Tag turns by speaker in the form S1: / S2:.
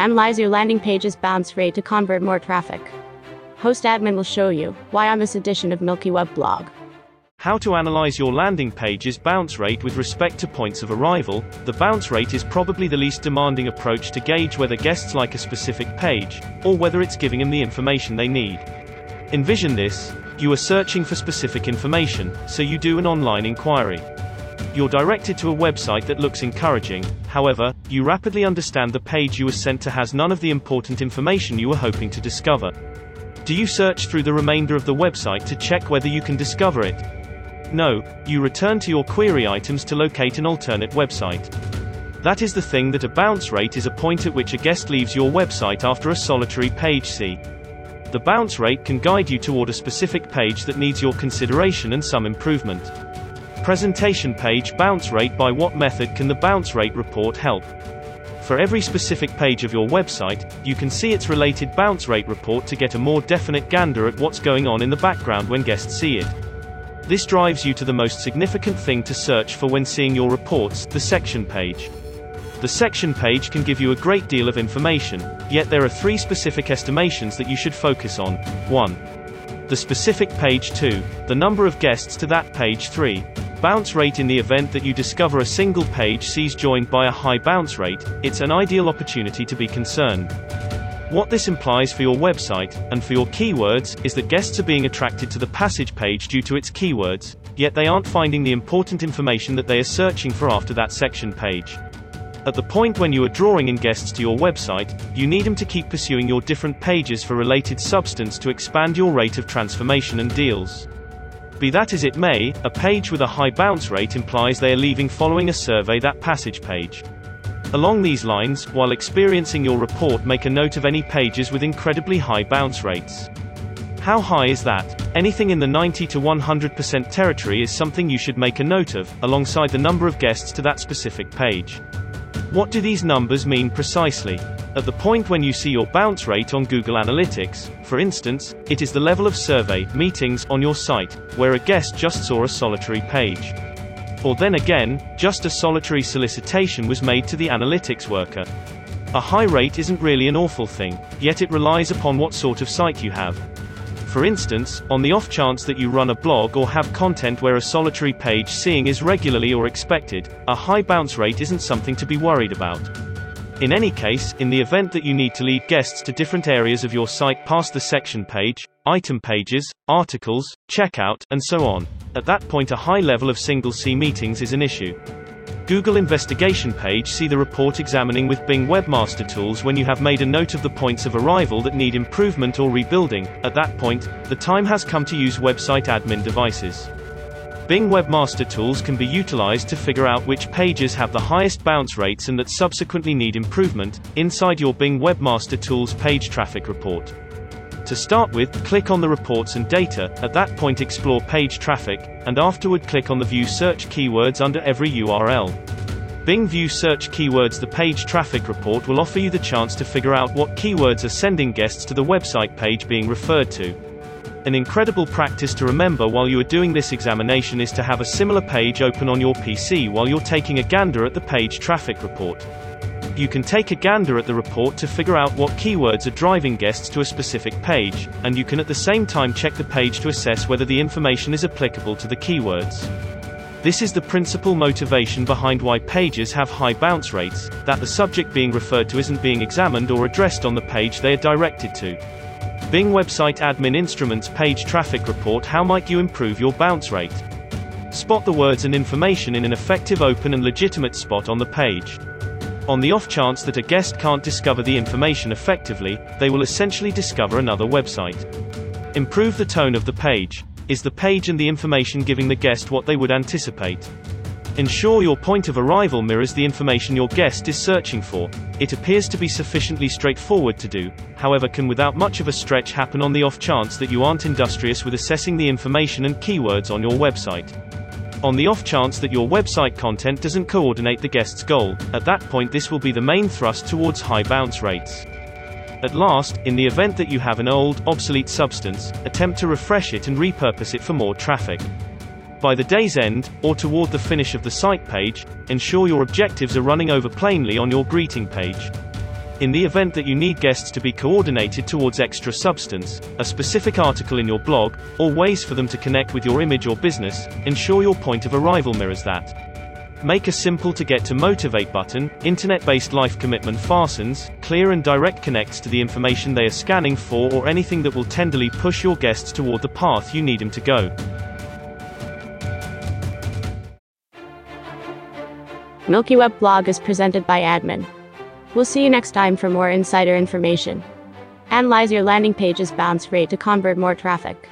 S1: Analyze your landing page's bounce rate to convert more traffic. Host admin will show you why on this edition of Milky Web blog.
S2: How to analyze your landing page's bounce rate with respect to points of arrival. The bounce rate is probably the least demanding approach to gauge whether guests like a specific page, or whether it's giving them the information they need. Envision this you are searching for specific information, so you do an online inquiry. You're directed to a website that looks encouraging, however, you rapidly understand the page you were sent to has none of the important information you were hoping to discover. Do you search through the remainder of the website to check whether you can discover it? No, you return to your query items to locate an alternate website. That is the thing that a bounce rate is a point at which a guest leaves your website after a solitary page see. The bounce rate can guide you toward a specific page that needs your consideration and some improvement. Presentation page bounce rate By what method can the bounce rate report help? For every specific page of your website, you can see its related bounce rate report to get a more definite gander at what's going on in the background when guests see it. This drives you to the most significant thing to search for when seeing your reports, the section page. The section page can give you a great deal of information, yet there are three specific estimations that you should focus on. 1. The specific page 2, the number of guests to that page 3, Bounce rate in the event that you discover a single page sees joined by a high bounce rate, it's an ideal opportunity to be concerned. What this implies for your website, and for your keywords, is that guests are being attracted to the passage page due to its keywords, yet they aren't finding the important information that they are searching for after that section page. At the point when you are drawing in guests to your website, you need them to keep pursuing your different pages for related substance to expand your rate of transformation and deals. Be that as it may, a page with a high bounce rate implies they are leaving following a survey that passage page. Along these lines, while experiencing your report make a note of any pages with incredibly high bounce rates. How high is that? Anything in the 90 to 100% territory is something you should make a note of, alongside the number of guests to that specific page. What do these numbers mean precisely? At the point when you see your bounce rate on Google Analytics, for instance, it is the level of survey meetings on your site, where a guest just saw a solitary page. Or then again, just a solitary solicitation was made to the analytics worker. A high rate isn't really an awful thing, yet it relies upon what sort of site you have. For instance, on the off chance that you run a blog or have content where a solitary page seeing is regularly or expected, a high bounce rate isn't something to be worried about. In any case, in the event that you need to lead guests to different areas of your site past the section page, item pages, articles, checkout, and so on, at that point a high level of single C meetings is an issue. Google investigation page see the report examining with Bing Webmaster Tools when you have made a note of the points of arrival that need improvement or rebuilding. At that point, the time has come to use website admin devices. Bing Webmaster Tools can be utilized to figure out which pages have the highest bounce rates and that subsequently need improvement, inside your Bing Webmaster Tools page traffic report. To start with, click on the Reports and Data, at that point explore page traffic, and afterward click on the View Search keywords under every URL. Bing View Search Keywords The page traffic report will offer you the chance to figure out what keywords are sending guests to the website page being referred to. An incredible practice to remember while you are doing this examination is to have a similar page open on your PC while you're taking a gander at the page traffic report. You can take a gander at the report to figure out what keywords are driving guests to a specific page, and you can at the same time check the page to assess whether the information is applicable to the keywords. This is the principal motivation behind why pages have high bounce rates, that the subject being referred to isn't being examined or addressed on the page they are directed to. Bing Website Admin Instruments Page Traffic Report How might you improve your bounce rate? Spot the words and information in an effective open and legitimate spot on the page. On the off chance that a guest can't discover the information effectively, they will essentially discover another website. Improve the tone of the page. Is the page and the information giving the guest what they would anticipate? Ensure your point of arrival mirrors the information your guest is searching for. It appears to be sufficiently straightforward to do, however can without much of a stretch happen on the off chance that you aren't industrious with assessing the information and keywords on your website. On the off chance that your website content doesn't coordinate the guest's goal, at that point this will be the main thrust towards high bounce rates. At last, in the event that you have an old, obsolete substance, attempt to refresh it and repurpose it for more traffic. By the day's end, or toward the finish of the site page, ensure your objectives are running over plainly on your greeting page. In the event that you need guests to be coordinated towards extra substance, a specific article in your blog, or ways for them to connect with your image or business, ensure your point of arrival mirrors that. Make a simple to get to motivate button, internet-based life commitment fastens, clear and direct connects to the information they are scanning for or anything that will tenderly push your guests toward the path you need them to go.
S1: Milky Web blog is presented by Admin. We'll see you next time for more insider information. Analyze your landing page's bounce rate to convert more traffic.